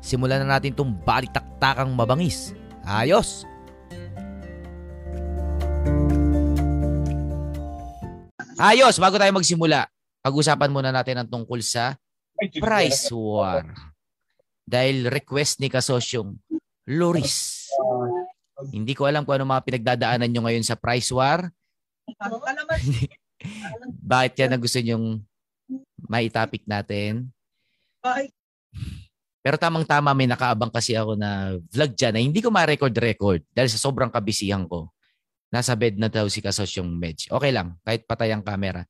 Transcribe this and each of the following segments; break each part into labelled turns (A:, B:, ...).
A: simulan na natin itong balitaktakang mabangis. Ayos! Ayos! Bago tayo magsimula, pag-usapan muna natin ang tungkol sa price war. Dahil request ni kasosyong Loris. Hindi ko alam kung ano mga pinagdadaanan nyo ngayon sa price war. Bakit yan na gusto nyong maitapik natin? Pero tamang-tama may nakaabang kasi ako na vlog dyan na hindi ko ma-record-record dahil sa sobrang kabisihan ko. Nasa bed na daw si Kasos yung Medj. Okay lang, kahit patay ang camera.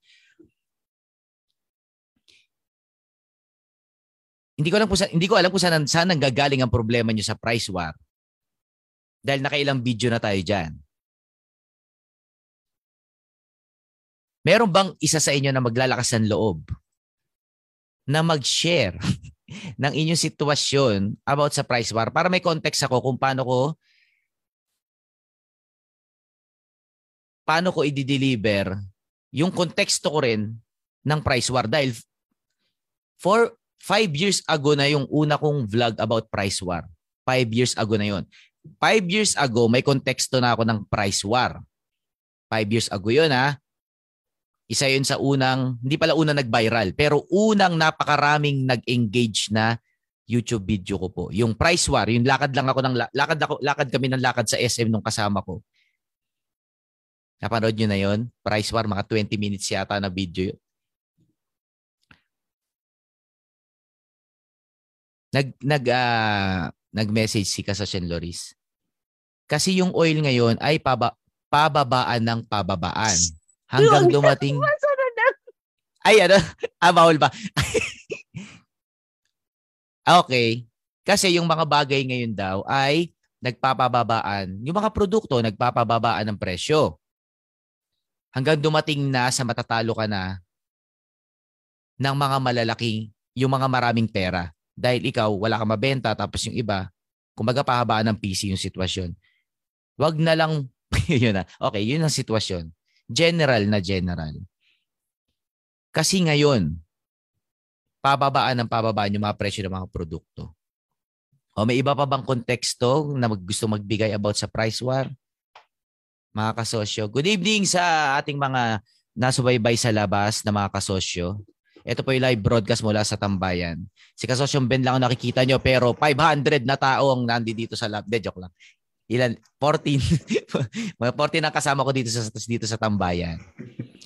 A: Hindi ko alam kung saan, hindi ko alam kung saan, saan nanggagaling ang problema niyo sa price war. Dahil nakailang video na tayo diyan. Meron bang isa sa inyo na maglalakas ng loob na mag-share ng inyong sitwasyon about sa price war para may context ako kung paano ko paano ko i-deliver yung konteksto ko rin ng price war dahil for five years ago na yung una kong vlog about price war. Five years ago na yon. Five years ago, may konteksto na ako ng price war. Five years ago yun ha. Isa yun sa unang, hindi pala unang nag-viral, pero unang napakaraming nag-engage na YouTube video ko po. Yung price war, yung lakad lang ako ng lakad ako, lakad kami ng lakad sa SM nung kasama ko. Napanood nyo na yon Price war, mga 20 minutes yata na video yun. Nag, nag, uh, nag-message si Kasasyan Loris. Kasi yung oil ngayon ay paba, pababaan ng pababaan. Hanggang dumating... Ay, ano? Ah, bawal ba? okay. Kasi yung mga bagay ngayon daw ay nagpapababaan. Yung mga produkto, nagpapababaan ng presyo hanggang dumating na sa matatalo ka na ng mga malalaking, yung mga maraming pera. Dahil ikaw, wala ka mabenta, tapos yung iba, kumbaga pahabaan ng PC yung sitwasyon. Wag na lang, yun na. Okay, yun ang sitwasyon. General na general. Kasi ngayon, pababaan ng pababaan yung mga presyo ng mga produkto. O may iba pa bang konteksto na gusto magbigay about sa price war? mga kasosyo. Good evening sa ating mga nasubaybay sa labas na mga kasosyo. Ito po yung live broadcast mula sa Tambayan. Si Kasosyong Ben lang ang nakikita nyo pero 500 na tao ang nandi dito sa lab. De, joke lang. Ilan? 14. mga 14 ang kasama ko dito sa dito sa Tambayan.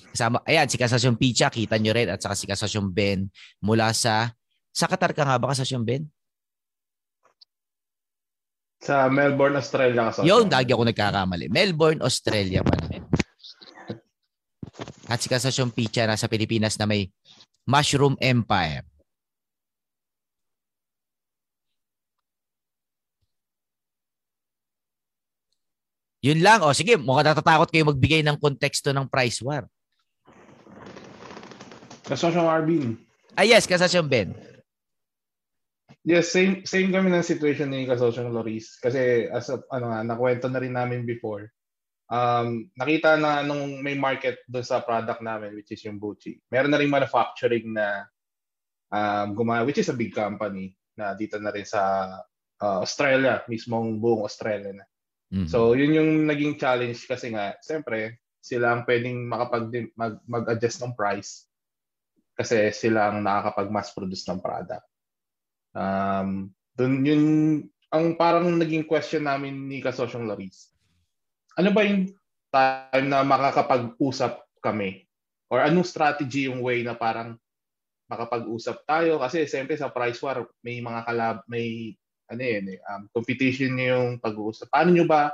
A: Kasama, ayan, si Kasosyong Picha, kita nyo rin. At saka si Kasosyong Ben mula sa... Sa Qatar ka nga ba, Kasosyong Ben?
B: Sa Melbourne, Australia ka
A: Yung lagi ako nagkakamali. Melbourne, Australia pa na. At si Kasasyong Picha na sa Pilipinas na may Mushroom Empire. Yun lang. O sige, mukhang natatakot kayo magbigay ng konteksto ng price war.
B: Kasasyong Arbin.
A: Ah yes, Kasasyong Ben.
B: Yes, same same kami ng situation ni Kasosyong Loris. Kasi as a, ano nga, nakwento na rin namin before. Um, nakita na nung may market doon sa product namin which is yung Bucci. Meron na rin manufacturing na um, guma which is a big company na dito na rin sa uh, Australia, mismong buong Australia na. Mm-hmm. So, yun yung naging challenge kasi nga, siyempre, sila ang pwedeng makapag mag, mag-adjust ng price kasi sila ang nakakapag mass produce ng product. Um, dun yun, ang parang naging question namin ni Kasosyong Laris. Ano ba yung time na makakapag-usap kami? Or anong strategy yung way na parang makapag-usap tayo? Kasi siyempre sa price war, may mga kalab, may ano yun, eh, um, competition yung pag-uusap. Paano nyo ba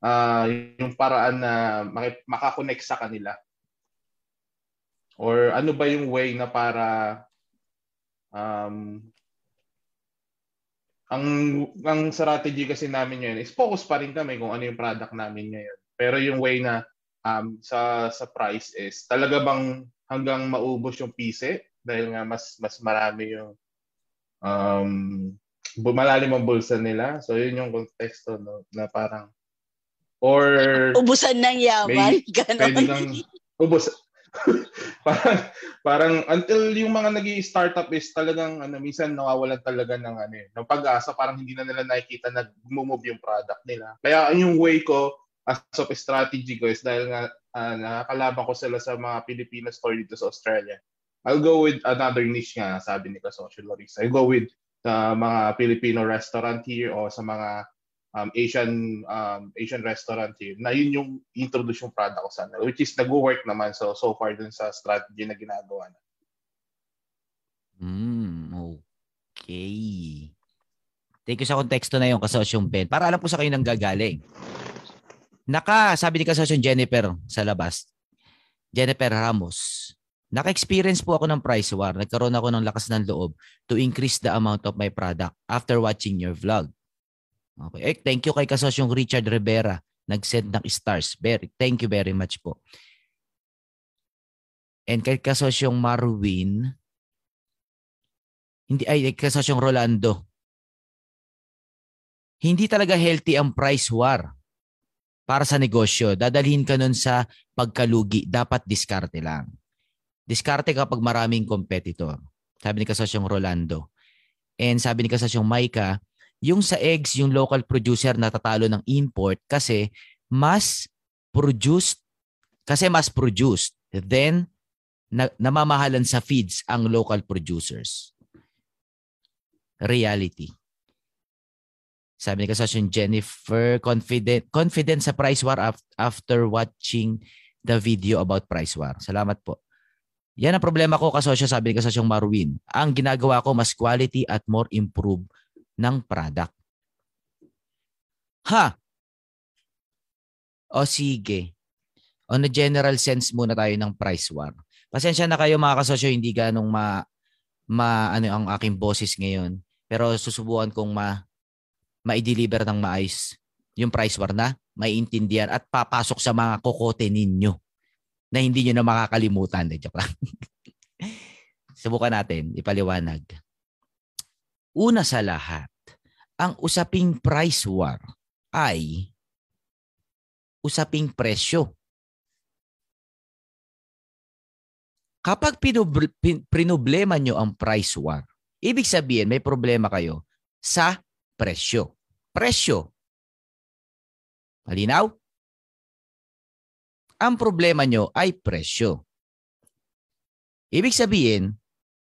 B: uh, yung paraan na makakonect sa kanila? Or ano ba yung way na para um, ang ang strategy kasi namin ngayon is focus pa rin kami kung ano yung product namin ngayon. Pero yung way na um, sa sa price is talaga bang hanggang maubos yung pise dahil nga mas mas marami yung um, malalim ang bulsa nila. So yun yung konteksto no, na parang or
C: ubusan ng yaman,
B: ganon. Pwede kang ubos parang parang until yung mga nag startup is talagang ano minsan nawawalan talaga ng ano eh, ng pag-asa parang hindi na nila nakikita na move yung product nila. Kaya yung way ko as of strategy ko is dahil nga uh, nakakalaban ko sila sa mga Filipino store dito sa Australia. I'll go with another niche nga sabi ni Kasosyo Loris. I'll go with sa mga Filipino restaurant here o sa mga um, Asian um, Asian restaurant here na yun yung introduce yung product ko sana which is nag-work naman so so far dun sa strategy na ginagawa na.
A: Mm, okay. Thank you sa konteksto na yung kasosyong Ben. Para alam ko sa kayo nang gagaling. Naka, sabi ni kasosyong Jennifer sa labas, Jennifer Ramos, naka-experience po ako ng price war. Nagkaroon ako ng lakas ng loob to increase the amount of my product after watching your vlog. Okay. Eh, thank you kay kasosyong Richard Rivera. Nag-send ng stars. Very, thank you very much po. And kay kasosyong Marwin, hindi ay kasosyong Rolando. Hindi talaga healthy ang price war para sa negosyo. Dadalhin ka nun sa pagkalugi. Dapat diskarte lang. Diskarte kapag maraming competitor. Sabi ni kasosyong Rolando. And sabi ni kasosyong Maika, yung sa eggs, yung local producer natatalo ng import kasi mas produced, kasi mas produced. Then, na, namamahalan sa feeds ang local producers. Reality. Sabi ni Kasosyon Jennifer, confident, confident sa price war after watching the video about price war. Salamat po. Yan ang problema ko kasosyo, sabi ni kasosyong Marwin. Ang ginagawa ko mas quality at more improved ng product. Ha? O sige. On a general sense muna tayo ng price war. Pasensya na kayo mga kasosyo, hindi ganong ma, ma ano ang aking boses ngayon. Pero susubukan kong ma ma-deliver ng maayos yung price war na maiintindihan at papasok sa mga kokote ninyo na hindi nyo na makakalimutan. De, joke lang. Subukan natin, ipaliwanag. Una sa lahat, ang usaping price war ay usaping presyo. Kapag pinoblema nyo ang price war, ibig sabihin may problema kayo sa presyo. Presyo. Malinaw? Ang problema nyo ay presyo. Ibig sabihin,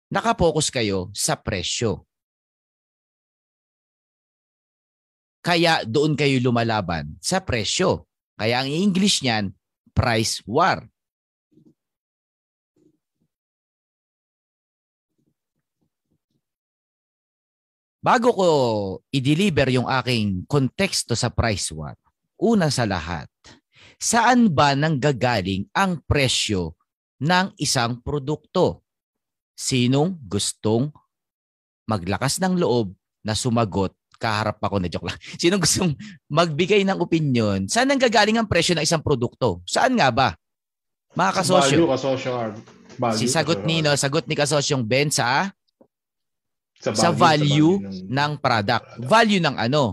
A: nakapokus kayo sa presyo. Kaya doon kayo lumalaban sa presyo. Kaya ang English niyan, price war. Bago ko i-deliver yung aking konteksto sa price war, una sa lahat, saan ba nanggagaling ang presyo ng isang produkto? Sinong gustong maglakas ng loob na sumagot kaharap ako na joke lang. Sino gustong magbigay ng opinion? Saan nang gagaling ang presyo ng isang produkto? Saan nga ba? Mga kasosyo.
B: Value, kasosyo. Value,
A: si sagot ni no, sagot ni kasosyong Ben sa sa value, sa value, sa value ng, ng product. product. Value ng ano?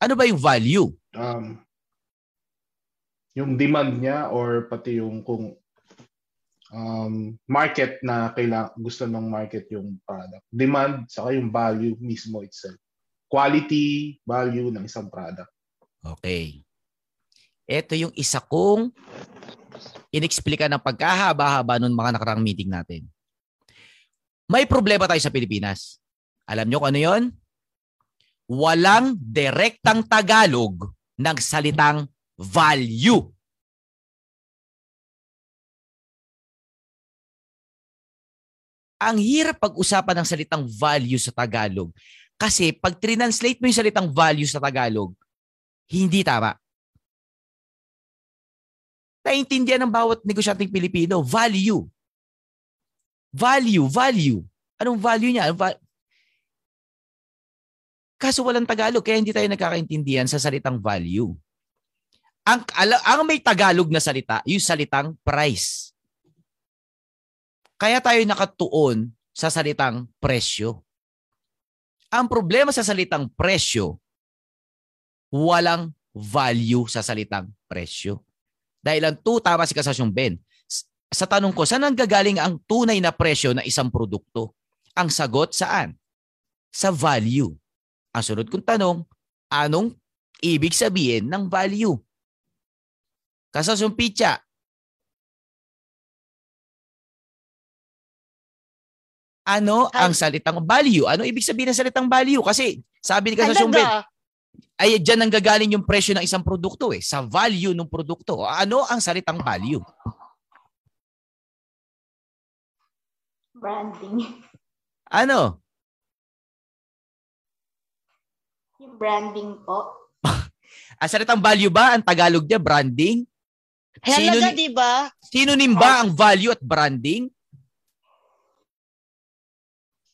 A: Ano ba yung value?
B: Um, yung demand niya or pati yung kung um, market na kailang gusto ng market yung product. Demand saka yung value mismo itself quality, value ng isang product.
A: Okay. Ito yung isa kong inexplika ng pagkahaba-haba nung mga nakarang meeting natin. May problema tayo sa Pilipinas. Alam nyo kung ano yon? Walang direktang Tagalog ng salitang value. Ang hirap pag-usapan ng salitang value sa Tagalog kasi pag translate mo yung salitang value sa Tagalog, hindi tama. Naintindihan ng bawat negosyanteng Pilipino, value. Value, value. Anong value niya? Anong va- Kaso walang Tagalog, kaya hindi tayo nagkakaintindihan sa salitang value. Ang, ang may Tagalog na salita, yung salitang price. Kaya tayo nakatuon sa salitang presyo. Ang problema sa salitang presyo, walang value sa salitang presyo. Dahil ang two, tama si Kasasyong Ben. Sa tanong ko, saan ang gagaling ang tunay na presyo ng isang produkto? Ang sagot saan? Sa value. Ang sunod kong tanong, anong ibig sabihin ng value? Kasasong pitya, ano ang salitang value? Ano ibig sabihin ng salitang value? Kasi sabi ni Kasasong Ben, ay dyan ang gagaling yung presyo ng isang produkto eh, sa value ng produkto. Ano ang salitang value?
D: Branding.
A: Ano?
D: Yung branding po.
A: ang salitang value ba? Ang Tagalog niya, branding?
C: Halaga, di ba?
A: Synonym ba ang value at branding?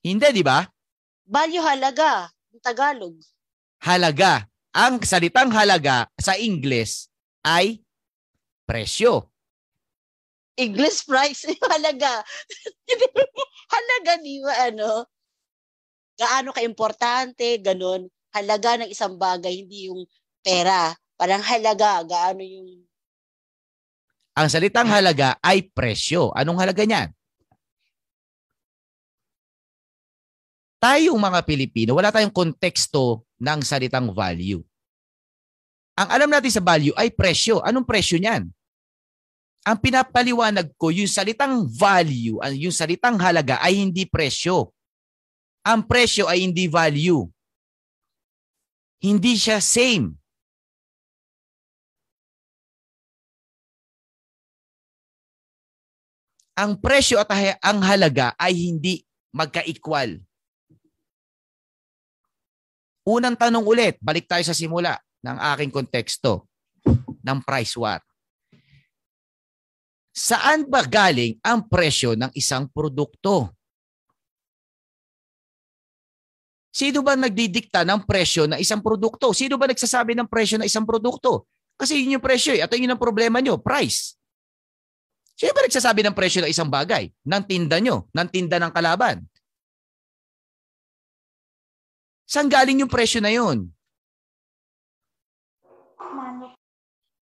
A: Hindi, di ba?
C: Value halaga. Ang Tagalog.
A: Halaga. Ang salitang halaga sa Ingles ay presyo.
C: English price. halaga. halaga, di ba, ano? Gaano ka-importante, ganun halaga ng isang bagay, hindi yung pera. Parang halaga, gaano yung...
A: Ang salitang halaga ay presyo. Anong halaga niyan? Tayong mga Pilipino, wala tayong konteksto ng salitang value. Ang alam natin sa value ay presyo. Anong presyo niyan? Ang pinapaliwanag ko, yung salitang value, yung salitang halaga ay hindi presyo. Ang presyo ay hindi value. Hindi siya same. Ang presyo at ang halaga ay hindi magka-equal. Unang tanong ulit, balik tayo sa simula ng aking konteksto ng price war. Saan ba galing ang presyo ng isang produkto? Sino ba nagdidikta ng presyo ng isang produkto? Sino ba nagsasabi ng presyo ng isang produkto? Kasi yun yung presyo eh. At yun ang problema nyo, price. Ba nagsasabi ng presyo ng isang bagay? Ng tinda nyo? Ng tinda ng kalaban? Saan galing yung presyo na yun?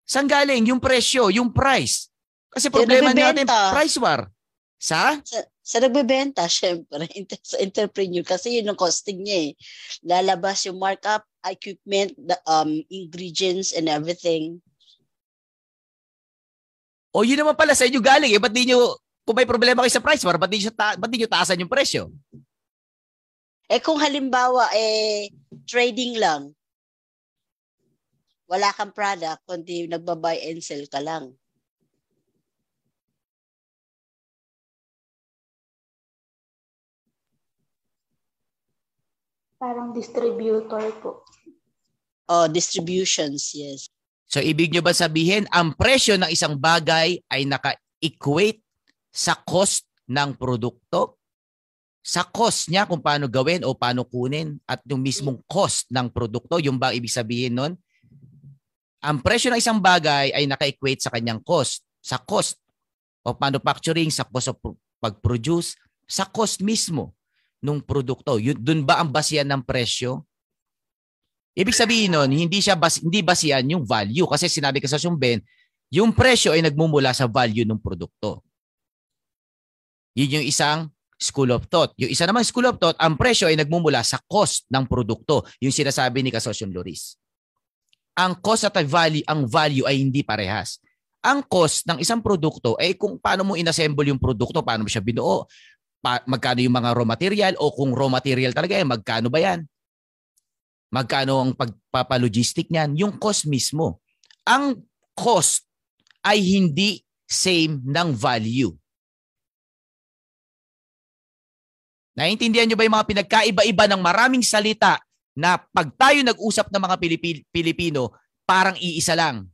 A: Saan galing yung presyo, yung price? Kasi problema natin, price war. Sa?
C: Sa, sa nagbebenta, syempre, sa entrepreneur, kasi yun ang costing niya eh. Lalabas yung markup, equipment, the, um, ingredients, and everything.
A: O yun naman pala sa inyo galing eh. Ba't di nyo, kung may problema kayo sa price war, ba't di, nyo, ta- ba't di nyo taasan yung presyo?
C: Eh kung halimbawa, eh, trading lang, wala kang product, kundi nagbabuy and sell ka lang.
D: Parang distributor po.
C: Oh, distributions, yes.
A: So ibig nyo ba sabihin, ang presyo ng isang bagay ay naka-equate sa cost ng produkto? Sa cost niya kung paano gawin o paano kunin at yung mismong cost ng produkto, yung ba ibig sabihin nun? Ang presyo ng isang bagay ay naka-equate sa kanyang cost. Sa cost of manufacturing, sa cost of pag-produce, sa cost mismo nung produkto. Dun ba ang basihan ng presyo? Ibig sabihin nun, hindi siya bas, hindi basihan yung value kasi sinabi ko sa Ben, yung presyo ay nagmumula sa value ng produkto. Yun yung isang school of thought. Yung isa naman school of thought, ang presyo ay nagmumula sa cost ng produkto. Yung sinasabi ni Kasosyon Loris. Ang cost at value, ang value ay hindi parehas. Ang cost ng isang produkto ay kung paano mo inassemble yung produkto, paano mo siya binuo, pa, magkano yung mga raw material o kung raw material talaga yan, magkano ba yan? Magkano ang pagpapalogistic niyan? Yung cost mismo. Ang cost ay hindi same ng value. Naiintindihan niyo ba yung mga pinagkaiba-iba ng maraming salita na pag tayo nag-usap ng mga Pilipino, parang iisa lang.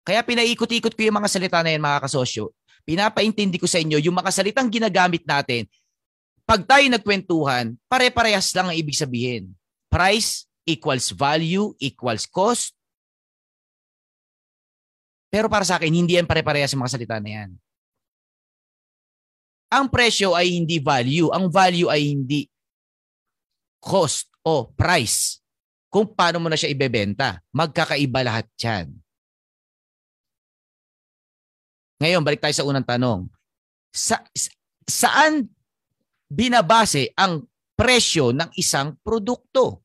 A: Kaya pinaikot-ikot ko yung mga salita na yan mga kasosyo. Pinapaintindi ko sa inyo yung mga salitang ginagamit natin pag tayo nagkwentuhan, pare-parehas lang ang ibig sabihin. Price equals value equals cost. Pero para sa akin, hindi yan pare-parehas sa mga salita na yan. Ang presyo ay hindi value. Ang value ay hindi cost o price. Kung paano mo na siya ibebenta. Magkakaiba lahat yan. Ngayon, balik tayo sa unang tanong. Sa, saan binabase ang presyo ng isang produkto?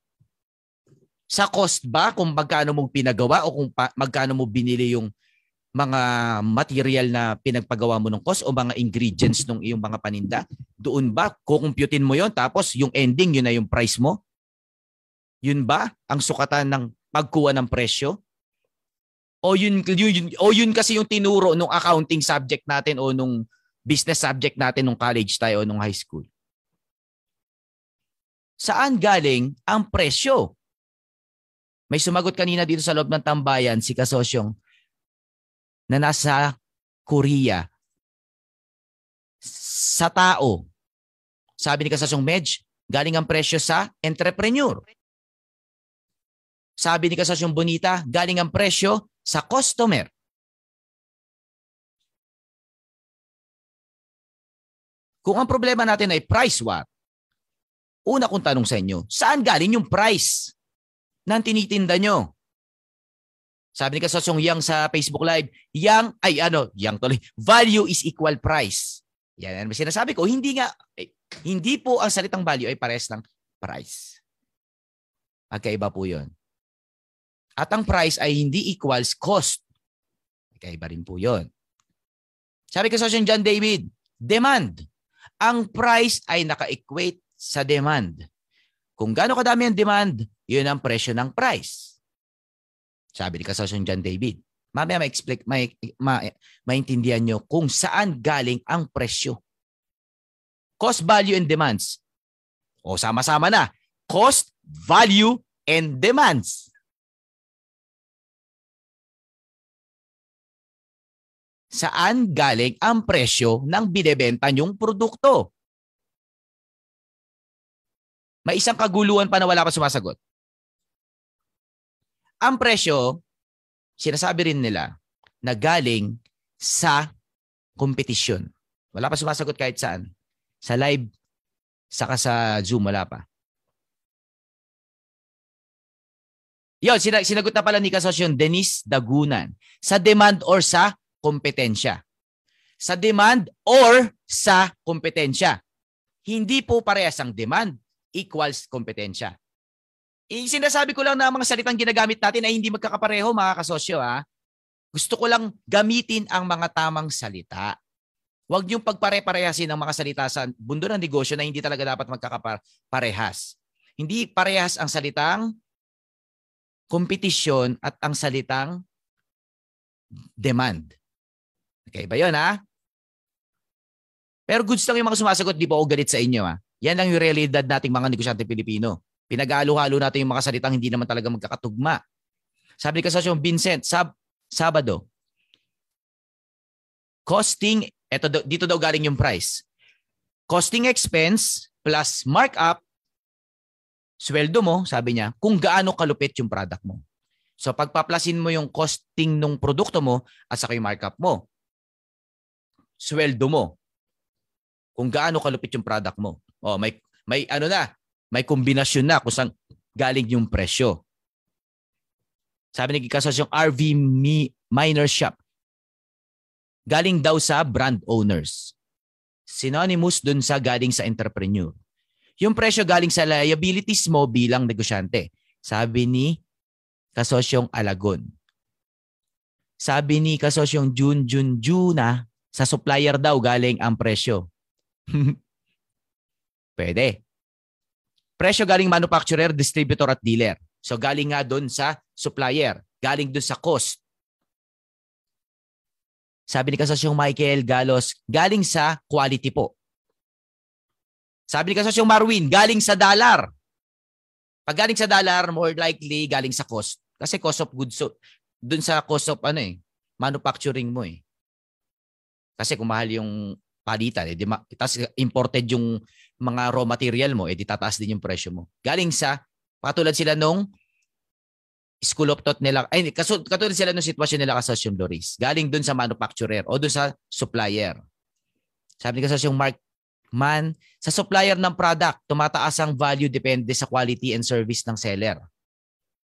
A: Sa cost ba kung magkano mo pinagawa o kung pa, magkano mo binili yung mga material na pinagpagawa mo ng cost o mga ingredients ng iyong mga paninda? Doon ba kukumputin mo yon tapos yung ending yun na yung price mo? Yun ba ang sukatan ng pagkuha ng presyo? O yun, yun, o yun kasi yung tinuro nung accounting subject natin o nung business subject natin nung college tayo o nung high school? Saan galing ang presyo? May sumagot kanina dito sa loob ng tambayan si Kasosyong na nasa Korea sa tao. Sabi ni Kasasyong Medj, galing ang presyo sa entrepreneur. Sabi ni Kasasyong Bonita, galing ang presyo sa customer. Kung ang problema natin ay price war, una kong tanong sa inyo, saan galing yung price ng tinitinda nyo? Sabi ni Kasosyong Yang sa Facebook Live, Yang, ay ano, Yang tuloy, value is equal price. Yan ang sinasabi ko. Hindi nga, eh, hindi po ang salitang value ay pares ng price. Magkaiba po yun. At ang price ay hindi equals cost. Magkaiba rin po yun. Sabi ko sa John David, demand. Ang price ay naka-equate sa demand. Kung gaano kadami ang demand, yun ang presyo ng price. Sabi ni Kasosyon John David. Mamaya ma-explain, may, ma, maintindihan nyo kung saan galing ang presyo. Cost, value, and demands. O sama-sama na. Cost, value, and demands. Saan galing ang presyo ng binebenta nyong produkto? May isang kaguluhan pa na wala pa sumasagot. Ang presyo, sinasabi rin nila na galing sa kompetisyon. Wala pa sumasagot kahit saan. Sa live, saka sa Zoom, wala pa. Yon, sinagot na pala ni Kasosyon Denise Dagunan. Sa demand or sa kompetensya. Sa demand or sa kompetensya. Hindi po parehas ang demand equals kompetensya. Eh, sinasabi ko lang na ang mga salitang ginagamit natin ay hindi magkakapareho mga kasosyo. Ha? Gusto ko lang gamitin ang mga tamang salita. Huwag niyong pagpare-parehasin ang mga salita sa bundo ng negosyo na hindi talaga dapat magkakaparehas. Hindi parehas ang salitang kompetisyon at ang salitang demand. Okay ba yun ha? Pero goods lang yung mga sumasagot, di ba ako galit sa inyo ha? Yan lang yung realidad nating mga negosyante Pilipino. Pinag-halo-halo natin yung mga salitang hindi naman talaga magkakatugma. Sabi ni Kasasyong Vincent, sab Sabado, costing, eto, dito daw galing yung price. Costing expense plus markup, sweldo mo, sabi niya, kung gaano kalupit yung product mo. So pagpaplasin mo yung costing ng produkto mo at saka yung markup mo. Sweldo mo. Kung gaano kalupit yung product mo. Oh, may may ano na, may kombinasyon na kung saan galing yung presyo. Sabi ni Kasas yung RV Minor Shop. Galing daw sa brand owners. Synonymous dun sa galing sa entrepreneur. Yung presyo galing sa liabilities mo bilang negosyante. Sabi ni Kasosyong Alagon. Sabi ni Kasosyong Jun Jun Juna, sa supplier daw galing ang presyo. Pwede. Presyo galing manufacturer, distributor at dealer. So galing nga doon sa supplier, galing doon sa cost. Sabi ni Kasosyong Michael Galos, galing sa quality po. Sabi ni Kasosyong Marwin, galing sa dollar. Pag galing sa dollar, more likely galing sa cost. Kasi cost of goods, so, doon sa cost of ano eh, manufacturing mo eh. Kasi kung mahal yung palitan. Eh, di ma- tapos imported yung mga raw material mo, eh di tataas din yung presyo mo. Galing sa, patulad sila nung school of thought nila, ay, kaso, katulad sila nung sitwasyon nila kasas yung Loris. Galing dun sa manufacturer o dun sa supplier. Sabi ni kasas yung Mark Man, sa supplier ng product, tumataas ang value depende sa quality and service ng seller.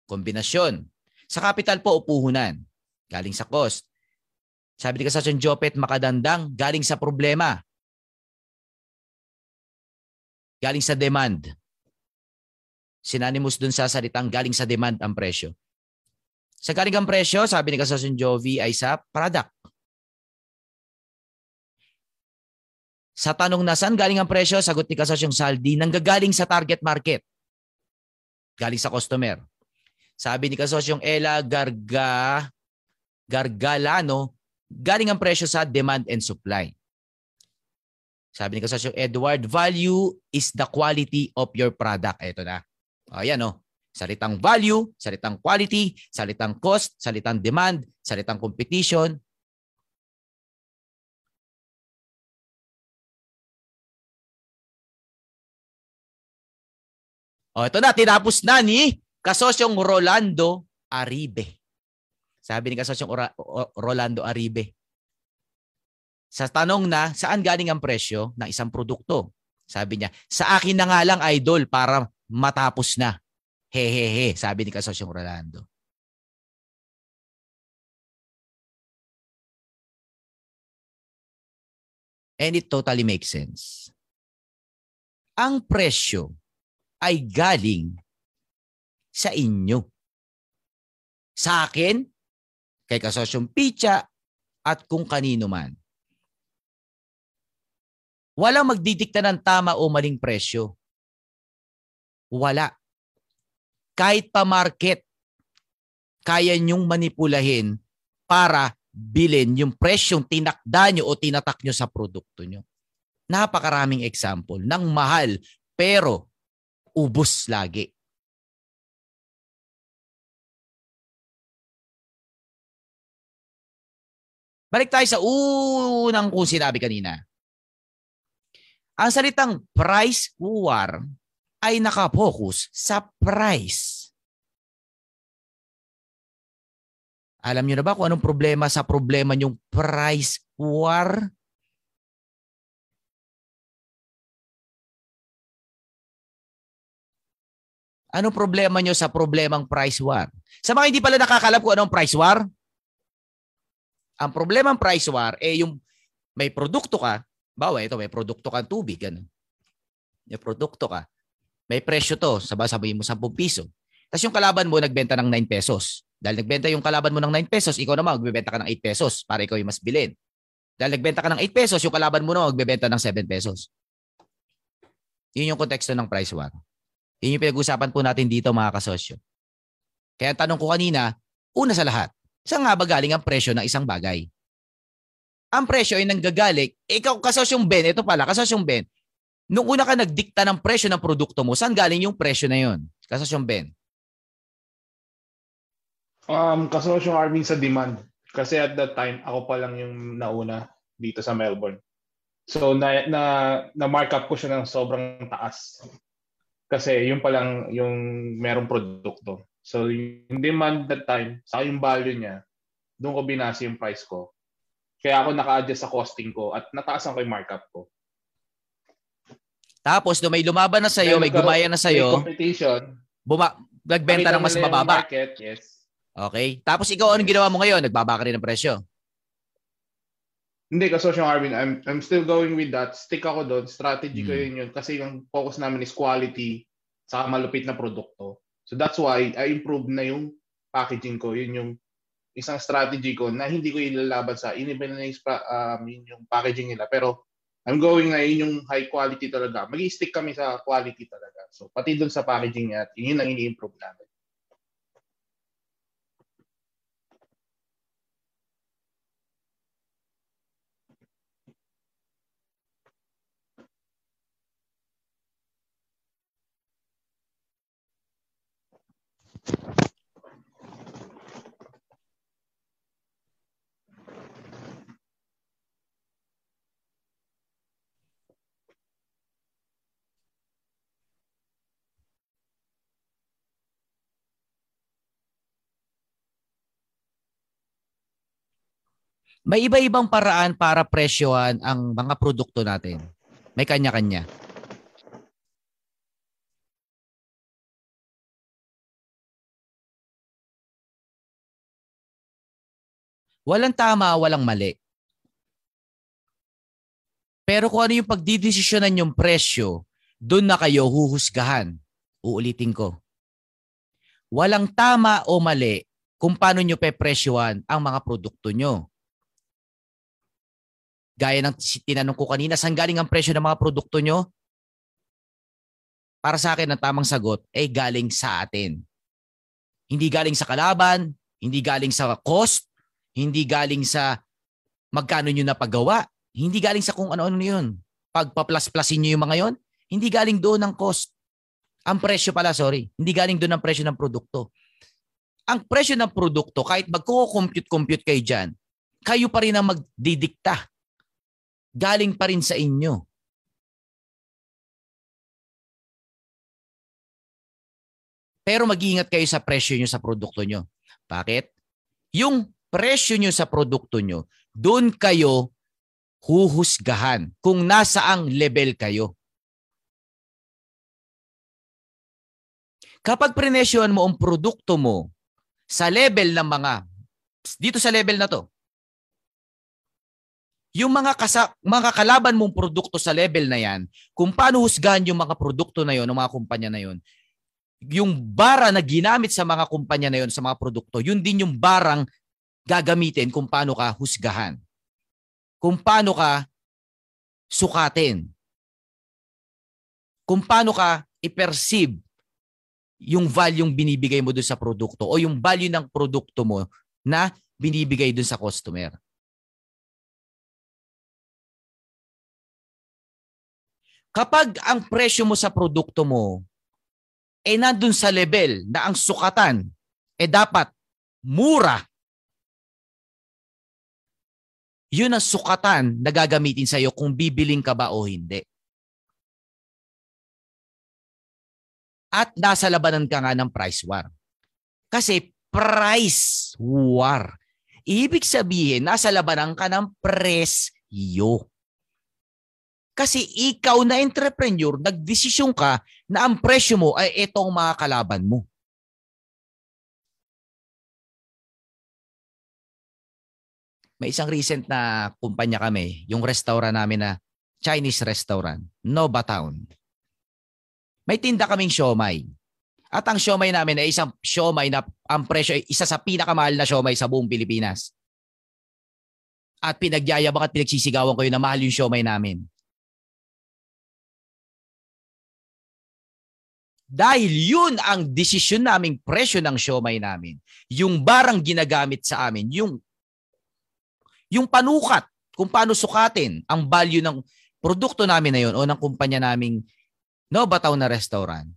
A: Kombinasyon. Sa capital po, upuhunan. Galing sa cost. Sabi ni kasas yung Jopet, makadandang, galing sa problema. Galing sa demand. Sinanimous dun sa salitang galing sa demand ang presyo. Sa galing ang presyo, sabi ni Kasasun Jovi ay sa product. Sa tanong na saan galing ang presyo, sagot ni Kasasyong Saldi, nanggagaling sa target market. Galing sa customer. Sabi ni Kasasyong Ella Garga, Gargalano, galing ang presyo sa demand and supply. Sabi ni Kasasyong Edward, value is the quality of your product. Ito na. O, yan o. Salitang value, salitang quality, salitang cost, salitang demand, salitang competition. O, ito na. Tinapos na ni kasosyong Rolando Aribe. Sabi ni kasosyong Ora- Rolando Aribe. Sa tanong na, saan galing ang presyo ng isang produkto? Sabi niya, sa akin na nga lang idol para matapos na. Hehehe, sabi ni kasosyong Rolando. And it totally makes sense. Ang presyo ay galing sa inyo. Sa akin, kay kasosyong Picha, at kung kanino man. Walang magdidikta ng tama o maling presyo. Wala. Kahit pa market, kaya nyong manipulahin para bilhin yung presyong tinakda nyo o tinatak nyo sa produkto nyo. Napakaraming example ng mahal pero ubos lagi. Balik tayo sa unang kung sinabi kanina. Ang salitang price war ay nakapokus sa price. Alam niyo na ba kung anong problema sa problema yung price war? Anong problema nyo sa problemang price war? Sa mga hindi pala nakakalap kung anong price war, ang problema ng price war eh yung may produkto ka, bawa ito may produkto kang tubig, ganun. May produkto ka. May presyo to, sabi sabihin mo 10 piso. Tapos yung kalaban mo nagbenta ng 9 pesos. Dahil nagbenta yung kalaban mo ng 9 pesos, ikaw naman magbebenta ka ng 8 pesos para ikaw yung mas bilhin. Dahil nagbenta ka ng 8 pesos, yung kalaban mo naman magbebenta ng 7 pesos. Yun yung konteksto ng price war. Yun yung pinag-usapan po natin dito mga kasosyo. Kaya tanong ko kanina, una sa lahat, saan nga ba galing ang presyo ng isang bagay? Ang presyo ay nanggagaling, ikaw kasosyong Ben, ito pala, kasosyong Ben, nung una ka nagdikta ng presyo ng produkto mo, saan galing yung presyo na yun? Kasosyong Ben.
B: Um, kasosyong Arvin sa demand. Kasi at that time, ako pa lang yung nauna dito sa Melbourne. So na na na mark up ko siya ng sobrang taas. Kasi yung pa lang yung merong produkto. So yung demand that time, sa yung value niya, doon ko binase yung price ko. Kaya ako naka-adjust sa costing ko at nataasan ko yung markup ko.
A: Tapos, nung may lumaban na sa'yo, may gumaya na
B: May
A: sa'yo,
B: competition.
A: buma- nagbenta ng mas mababa.
B: Market, yes.
A: Okay? Tapos ikaw, anong ginawa mo ngayon? Nagbaba ka rin ng presyo.
B: Hindi, yung Arvin, I'm, I'm still going with that. Stick ako doon. Strategy ko
A: Hmm.
B: yun yun. Kasi yung focus namin is quality sa malupit na produkto. So that's why I improved na yung packaging ko. Yun yung isang strategy ko na hindi ko ilalaban sa in-evenize pa um, yun yung packaging nila. Pero I'm going na yun yung high quality talaga. mag stick kami sa quality talaga. So pati doon sa packaging niya, yun ang ini-improve namin.
A: May iba-ibang paraan para presyohan ang mga produkto natin. May kanya-kanya. Walang tama, walang mali. Pero kung ano yung pagdidesisyonan yung presyo, doon na kayo huhusgahan. Uulitin ko. Walang tama o mali kung paano nyo pepresyohan ang mga produkto nyo. Gaya ng tinanong ko kanina, saan galing ang presyo ng mga produkto nyo? Para sa akin, ang tamang sagot ay galing sa atin. Hindi galing sa kalaban, hindi galing sa cost, hindi galing sa magkano nyo napagawa, hindi galing sa kung ano-ano yun. Pagpa-plus-plusin nyo yung mga yon, hindi galing doon ang cost. Ang presyo pala, sorry. Hindi galing doon ang presyo ng produkto. Ang presyo ng produkto, kahit magko-compute-compute kayo dyan, kayo pa rin ang magdidikta. Galing pa rin sa inyo. Pero mag-iingat kayo sa presyo nyo sa produkto nyo. Bakit? Yung presyo nyo sa produkto nyo, doon kayo huhusgahan kung nasaang level kayo. Kapag prenesyohan mo ang produkto mo sa level ng mga, dito sa level na to, yung mga, kasa, mga kalaban mong produkto sa level na yan, kung paano husgahan yung mga produkto na yon, ng mga kumpanya na yon, yung bara na ginamit sa mga kumpanya na yon, sa mga produkto, yun din yung barang gagamitin kung paano ka husgahan kung paano ka sukatin. Kung paano ka i-perceive yung value yung binibigay mo doon sa produkto o yung value ng produkto mo na binibigay doon sa customer. Kapag ang presyo mo sa produkto mo ay eh nandun sa level na ang sukatan eh dapat mura yun ang sukatan na gagamitin sa iyo kung bibiling ka ba o hindi. At nasa labanan ka nga ng price war. Kasi price war. Ibig sabihin, nasa labanan ka ng presyo. Kasi ikaw na entrepreneur, nagdesisyon ka na ang presyo mo ay itong mga kalaban mo. May isang recent na kumpanya kami, yung restaurant namin na Chinese restaurant, Nova Town. May tinda kaming siomay. At ang siomay namin ay isang siomay na ang presyo ay isa sa pinakamahal na siomay sa buong Pilipinas. At pinagyayabang at pinagsisigawan ko yun na mahal yung siomay namin. Dahil yun ang desisyon naming presyo ng siomay namin. Yung barang ginagamit sa amin, yung yung panukat kung paano sukatin ang value ng produkto namin na yun o ng kumpanya naming no bataw na restaurant.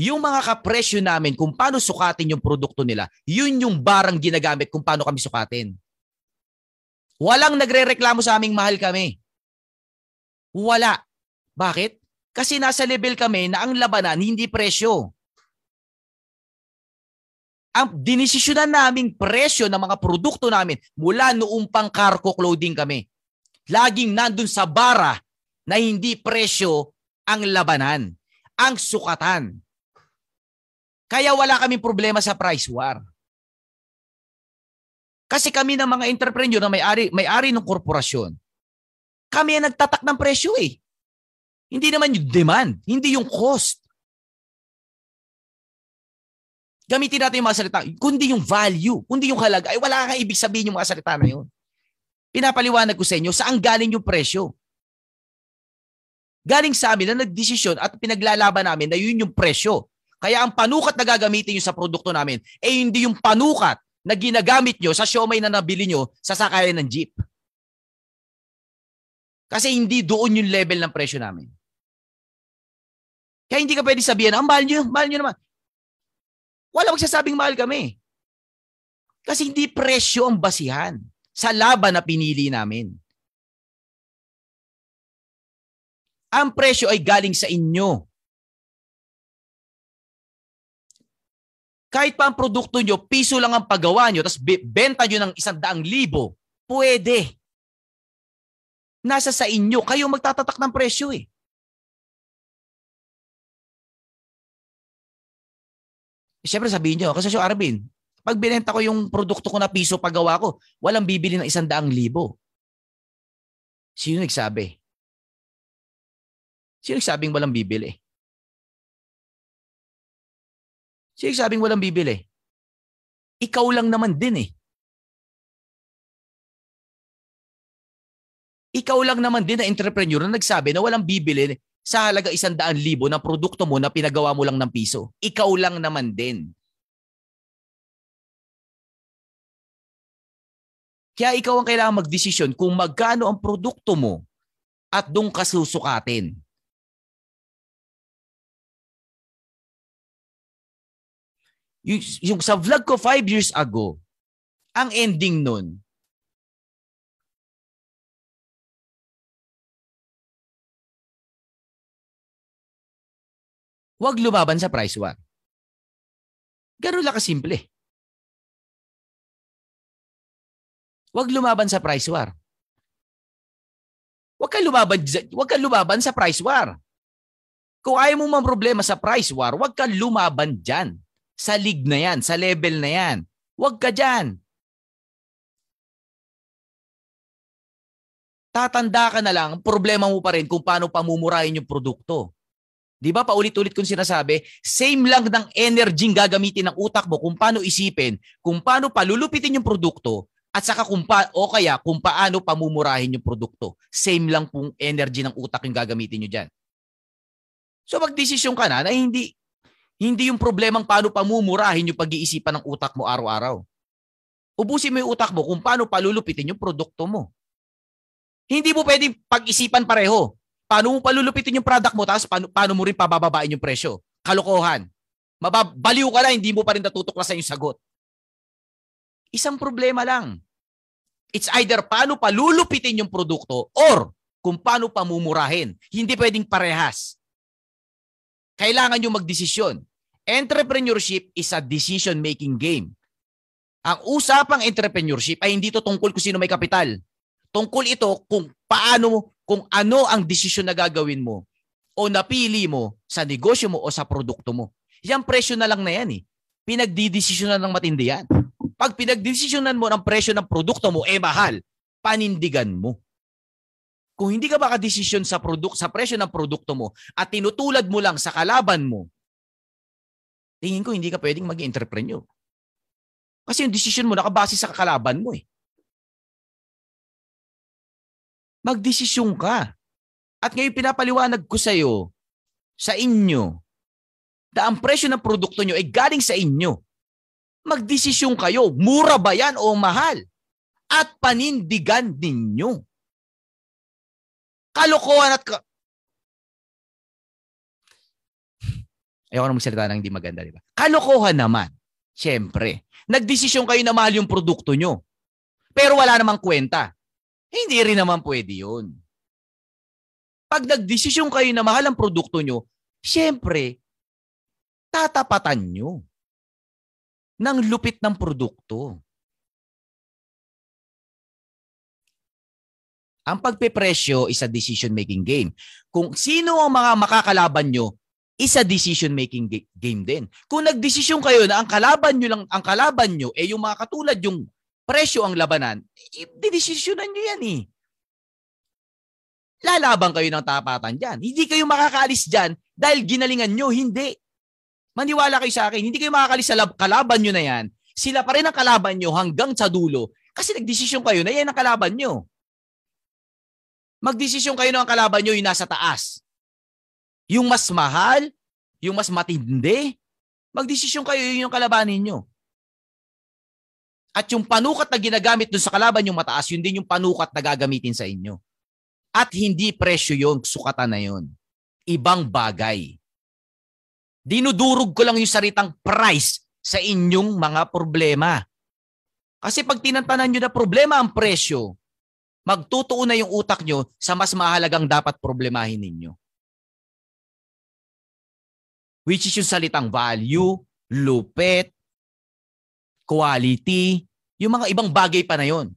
A: Yung mga kapresyo namin kung paano sukatin yung produkto nila, yun yung barang ginagamit kung paano kami sukatin. Walang nagre-reklamo sa aming mahal kami. Wala. Bakit? Kasi nasa level kami na ang labanan hindi presyo ang dinisisyonan naming presyo ng mga produkto namin mula noong pang cargo clothing kami. Laging nandun sa bara na hindi presyo ang labanan, ang sukatan. Kaya wala kaming problema sa price war. Kasi kami ng mga entrepreneur na may-ari may-ari ng korporasyon, kami ang nagtatak ng presyo eh. Hindi naman yung demand, hindi yung cost. Gamitin natin yung mga salita, kundi yung value, kundi yung halaga. Ay wala kang ibig sabihin yung mga salita na yun. Pinapaliwanag ko sa inyo, saan galing yung presyo? Galing sa amin na nagdesisyon at pinaglalaban namin na yun yung presyo. Kaya ang panukat na gagamitin nyo sa produkto namin, eh hindi yung panukat na ginagamit nyo sa siomay na nabili nyo sa sakayan ng jeep. Kasi hindi doon yung level ng presyo namin. Kaya hindi ka pwede sabihin, ang mahal nyo, mahal nyo naman. Wala magsasabing mahal kami. Kasi hindi presyo ang basihan sa laban na pinili namin. Ang presyo ay galing sa inyo. Kahit pa ang produkto nyo, piso lang ang paggawa nyo, tapos benta nyo ng isang daang libo, pwede. Nasa sa inyo, kayo magtatatak ng presyo eh. Siyempre sabihin nyo, kasi si Arvin, pag binenta ko yung produkto ko na piso paggawa ko, walang bibili ng isang daang libo. Sino nagsabi? Sino nagsabing walang bibili? Sino nagsabing walang bibili? Ikaw lang naman din eh. Ikaw lang naman din na entrepreneur na nagsabi na walang bibili sa halaga isang daan libo ng produkto mo na pinagawa mo lang ng piso. Ikaw lang naman din. Kaya ikaw ang kailangan magdesisyon kung magkano ang produkto mo at doon ka susukatin. Yung, yung sa vlog ko five years ago, ang ending nun, huwag lumaban sa price war. Ganun lang kasimple. Huwag lumaban sa price war. Huwag kang lumaban, huwag kang lumaban sa price war. Kung ayaw mo mang problema sa price war, huwag kang lumaban dyan. Sa league na yan, sa level na yan. Huwag ka dyan. Tatanda ka na lang, problema mo pa rin kung paano pamumurahin yung produkto. Di ba paulit-ulit kong sinasabi, same lang ng energy gagamitin ng utak mo kung paano isipin, kung paano palulupitin yung produkto, at saka kung pa, o kaya kung paano pamumurahin yung produkto. Same lang pong energy ng utak yung gagamitin nyo dyan. So magdesisyon ka na na hindi hindi yung problemang paano pamumurahin yung pag-iisipan ng utak mo araw-araw. Ubusin mo yung utak mo kung paano palulupitin yung produkto mo. Hindi mo pwedeng pag-isipan pareho. Paano mo palulupitin yung product mo tapos paano, paano mo rin pabababain yung presyo. Kalokohan. Mababaliw ka na, hindi mo pa rin natutuklasan yung sagot. Isang problema lang. It's either paano palulupitin yung produkto or kung paano pamumurahin. Hindi pwedeng parehas. Kailangan nyo magdesisyon. Entrepreneurship is a decision-making game. Ang usapang entrepreneurship ay hindi to tungkol kung sino may kapital. Tungkol ito kung paano, kung ano ang desisyon na gagawin mo o napili mo sa negosyo mo o sa produkto mo. Yan presyo na lang na yan eh. Pinagdidesisyonan ng matindi yan. Pag pinagdesisyonan mo ng presyo ng produkto mo, eh mahal, panindigan mo. Kung hindi ka makadesisyon sa produk sa presyo ng produkto mo at tinutulad mo lang sa kalaban mo, tingin ko hindi ka pwedeng maging entrepreneur. Kasi yung desisyon mo nakabase sa kalaban mo eh. Magdesisyon ka. At ngayon pinapaliwanag ko sa iyo, sa inyo, na ang presyo ng produkto nyo ay galing sa inyo magdesisyon kayo. Mura ba yan o mahal? At panindigan ninyo. Kalokohan at... Ka- Ayoko na magsalita ng hindi maganda, di ba? Kalokohan naman. Siyempre. Nagdesisyon kayo na mahal yung produkto nyo. Pero wala namang kwenta. Hindi rin naman pwede yun. Pag nagdesisyon kayo na mahal ang produkto nyo, siyempre, tatapatan nyo ng lupit ng produkto. Ang pagpepresyo is a decision-making game. Kung sino ang mga makakalaban nyo, is a decision-making game din. Kung nagdesisyon kayo na ang kalaban nyo lang, ang kalaban nyo, eh yung mga katulad yung presyo ang labanan, didesisyonan nyo yan eh. Lalaban kayo ng tapatan dyan. Hindi kayo makakaalis dyan dahil ginalingan nyo. Hindi. Maniwala kayo sa akin, hindi kayo makakalis sa kalaban nyo na yan. Sila pa rin ang kalaban nyo hanggang sa dulo kasi nagdesisyon kayo na yan ang kalaban nyo. Magdesisyon kayo na ang kalaban nyo yung nasa taas. Yung mas mahal, yung mas matindi, magdesisyon kayo yun yung kalabanin nyo. At yung panukat na ginagamit dun sa kalaban yung mataas, yun din yung panukat na gagamitin sa inyo. At hindi presyo yung sukatan na yun. Ibang bagay. Dinudurog ko lang yung saritang price sa inyong mga problema. Kasi pag tinantanan nyo na problema ang presyo, magtutuon na yung utak nyo sa mas mahalagang dapat problemahin ninyo. Which is yung salitang value, lupet, quality, yung mga ibang bagay pa na yon.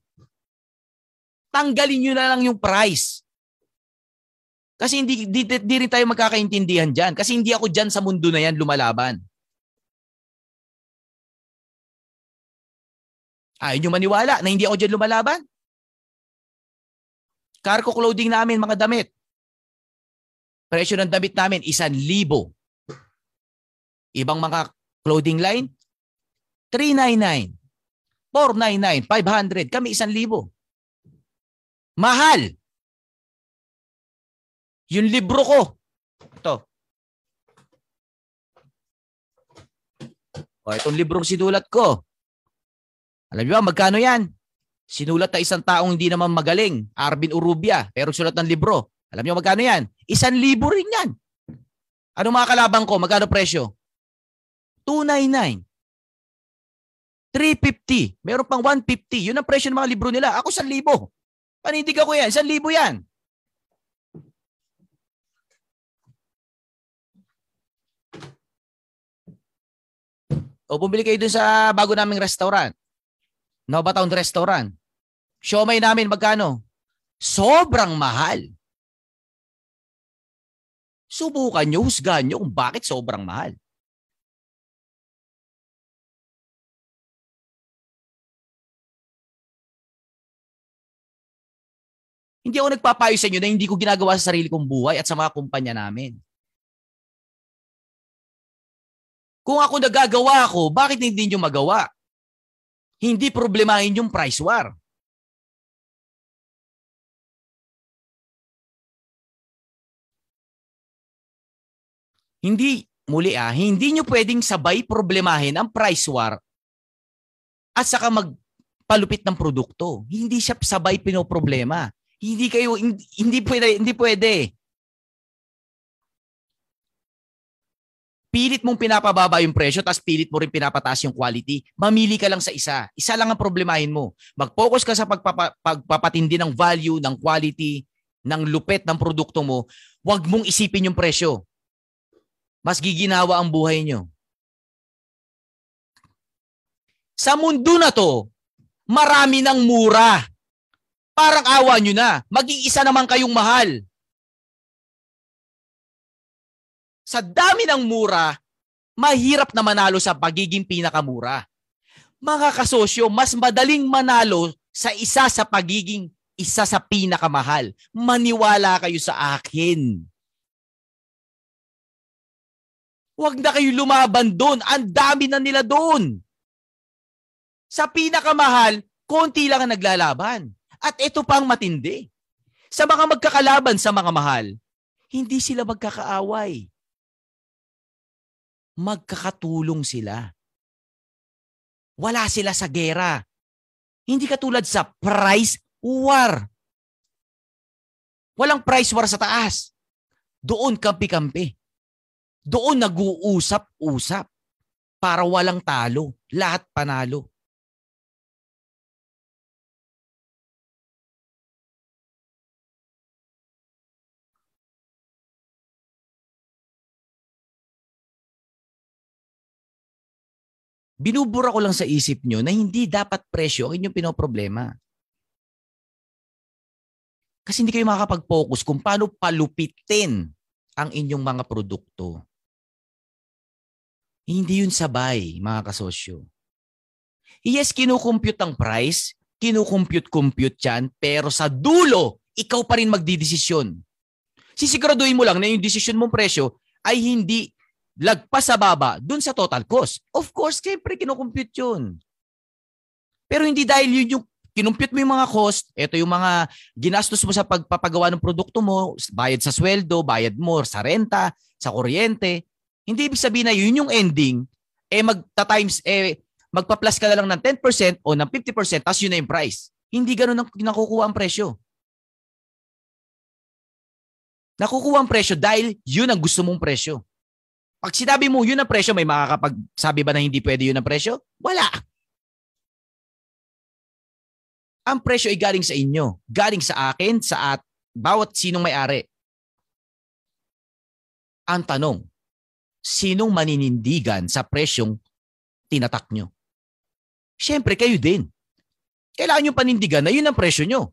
A: Tanggalin nyo na lang yung price. Kasi hindi, di, di, di rin tayo magkakaintindihan dyan. Kasi hindi ako dyan sa mundo na yan lumalaban. Ayaw nyo maniwala na hindi ako dyan lumalaban? Cargo clothing namin, mga damit. Presyo ng damit namin, isan libo. Ibang mga clothing line, 399, 499, 500. Kami isan libo. Mahal. Yung libro ko. Ito. O, itong librong sinulat ko. Alam niyo ba, magkano yan? Sinulat na isang taong hindi naman magaling, Arvin Urubia, pero sulat ng libro. Alam niyo magkano yan? Isang libo rin yan. Ano mga kalabang ko? Magkano presyo? 299. 350. Meron pang 150. Yun ang presyo ng mga libro nila. Ako 1,000. Panindig ako yan. 1,000 yan. O bumili kayo dun sa bago naming restaurant. Nova Town Restaurant. Siomay namin magkano? Sobrang mahal. Subukan nyo, husgahan nyo kung bakit sobrang mahal. Hindi ako nagpapayo sa inyo na hindi ko ginagawa sa sarili kong buhay at sa mga kumpanya namin. Kung ako nagagawa ako, bakit hindi nyo magawa? Hindi problemahin yung price war. Hindi, muli ah, hindi nyo pwedeng sabay problemahin ang price war at saka magpalupit ng produkto. Hindi siya sabay pinoproblema. Hindi kayo, hindi, hindi pwede, hindi pwede. Pilit mong pinapababa yung presyo tapos pilit mo rin pinapataas yung quality. Mamili ka lang sa isa. Isa lang ang problemahin mo. Mag-focus ka sa pagpapa, pagpapatindi ng value, ng quality, ng lupet ng produkto mo. Huwag mong isipin yung presyo. Mas giginawa ang buhay nyo. Sa mundo na to, marami ng mura. Parang awa nyo na. Maging isa naman kayong mahal. Sa dami ng mura, mahirap na manalo sa pagiging pinakamura. Mga kasosyo, mas madaling manalo sa isa sa pagiging isa sa pinakamahal. Maniwala kayo sa akin. Huwag na kayo lumaban doon. Ang dami na nila doon. Sa pinakamahal, konti lang ang naglalaban. At ito pang matindi. Sa mga magkakalaban sa mga mahal, hindi sila magkakaaway. Magkakatulong sila. Wala sila sa gera. Hindi katulad sa price war. Walang price war sa taas. Doon kampi-kampi. Doon nag-uusap-usap para walang talo. Lahat panalo. Binubura ko lang sa isip nyo na hindi dapat presyo ang inyong pinoproblema. Kasi hindi kayo makakapag-focus kung paano palupitin ang inyong mga produkto. Hindi yun sabay, mga kasosyo. Yes, kinukompute ang price, kinukompute-compute yan, pero sa dulo, ikaw pa rin magdidesisyon. Sisiguraduhin mo lang na yung decision mong presyo ay hindi lagpas sa baba dun sa total cost. Of course, siyempre kinukompute yun. Pero hindi dahil yun yung kinumpute mo yung mga cost, ito yung mga ginastos mo sa pagpapagawa ng produkto mo, bayad sa sweldo, bayad mo sa renta, sa kuryente. Hindi ibig sabihin na yun yung ending, eh magta-times, eh magpa-plus ka na lang ng 10% o ng 50%, tapos yun na yung price. Hindi ganun ang nakukuha ang presyo. Nakukuha ang presyo dahil yun ang gusto mong presyo. Pag sinabi mo yun ang presyo, may makakapagsabi ba na hindi pwede yun ang presyo? Wala. Ang presyo ay galing sa inyo. Galing sa akin, sa at bawat sinong may-ari. Ang tanong, sinong maninindigan sa presyong tinatak nyo? syempre kayo din. Kailangan nyo panindigan na yun ang presyo nyo.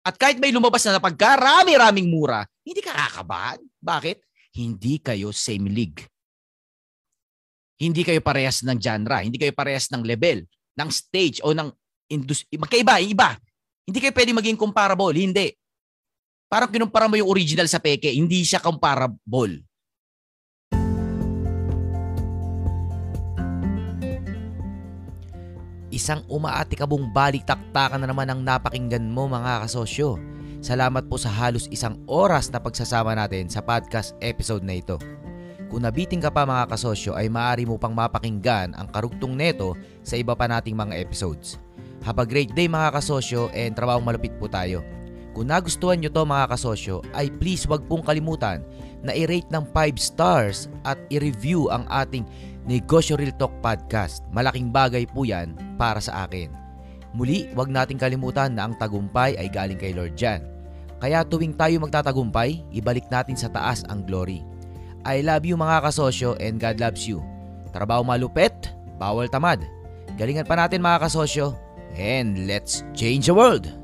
A: At kahit may lumabas na napagkarami-raming mura, hindi ka kakabahan. Bakit? Hindi kayo same league. Hindi kayo parehas ng genre, hindi kayo parehas ng level, ng stage o ng industry. Magkaiba, iba. Hindi kayo pwede maging comparable, hindi. Parang kinumpara mo yung original sa peke, hindi siya comparable. Isang umaatikabong balik-taktakan na naman ang napakinggan mo mga kasosyo. Salamat po sa halos isang oras na pagsasama natin sa podcast episode na ito. Kung nabiting ka pa mga kasosyo ay maaari mo pang mapakinggan ang karugtong neto sa iba pa nating mga episodes. Have a great day mga kasosyo and trabahong malupit po tayo. Kung nagustuhan nyo to mga kasosyo ay please wag pong kalimutan na i-rate ng 5 stars at i-review ang ating Negosyo Real Talk Podcast. Malaking bagay po yan para sa akin. Muli, wag nating kalimutan na ang tagumpay ay galing kay Lord Jan. Kaya tuwing tayo magtatagumpay, ibalik natin sa taas ang glory. I love you mga kasosyo and God loves you. Trabaho malupet, bawal tamad. Galingan pa natin mga kasosyo and let's change the world!